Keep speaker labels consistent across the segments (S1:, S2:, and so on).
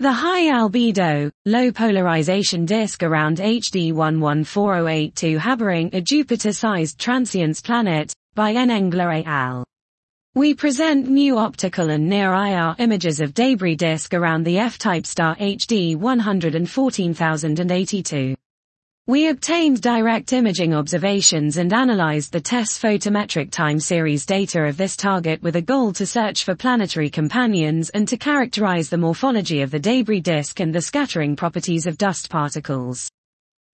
S1: The high albedo, low polarization disk around HD 114082 harboring a Jupiter-sized transiting planet, by N. Engler et al. We present new optical and near-IR images of debris disk around the F-type star HD 114082. We obtained direct imaging observations and analyzed the TESS photometric time series data of this target with a goal to search for planetary companions and to characterize the morphology of the debris disk and the scattering properties of dust particles.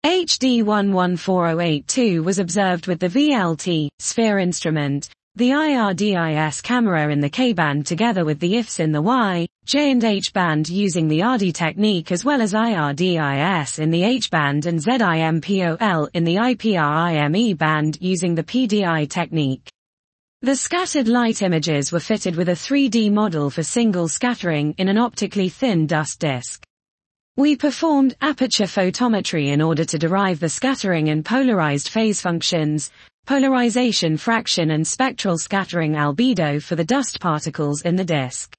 S1: HD 114082 was observed with the VLT, sphere instrument, the IRDIS camera in the K-band together with the IFS in the Y, J and H band using the ADI technique as well as IRDIS in the H band and ZIMPOL in the IPRIME band using the PDI technique. The scattered light images were fitted with a 3D model for single scattering in an optically thin dust disk. We performed aperture photometry in order to derive the scattering and polarized phase functions, polarization fraction and spectral scattering albedo for the dust particles in the disk.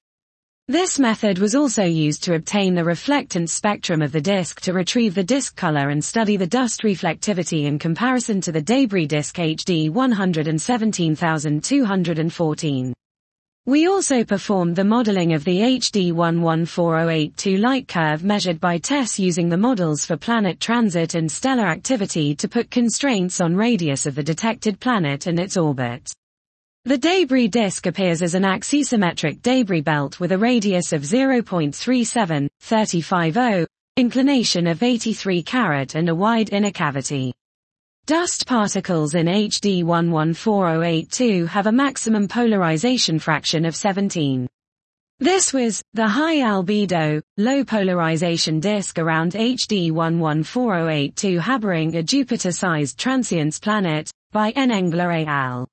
S1: This method was also used to obtain the reflectance spectrum of the disk to retrieve the disk color and study the dust reflectivity in comparison to the debris disk HD 117214. We also performed the modeling of the HD 114082 light curve measured by TESS using the models for planet transit and stellar activity to put constraints on radius of the detected planet and its orbit. The debris disk appears as an axisymmetric debris belt with a radius of 0.37, 35 inclination of 83 carat and a wide inner cavity. Dust particles in HD 114082 have a maximum polarization fraction of 17. This was the high albedo, low polarization disk around HD 114082 harboring a Jupiter-sized transiting planet by N. Engler et al.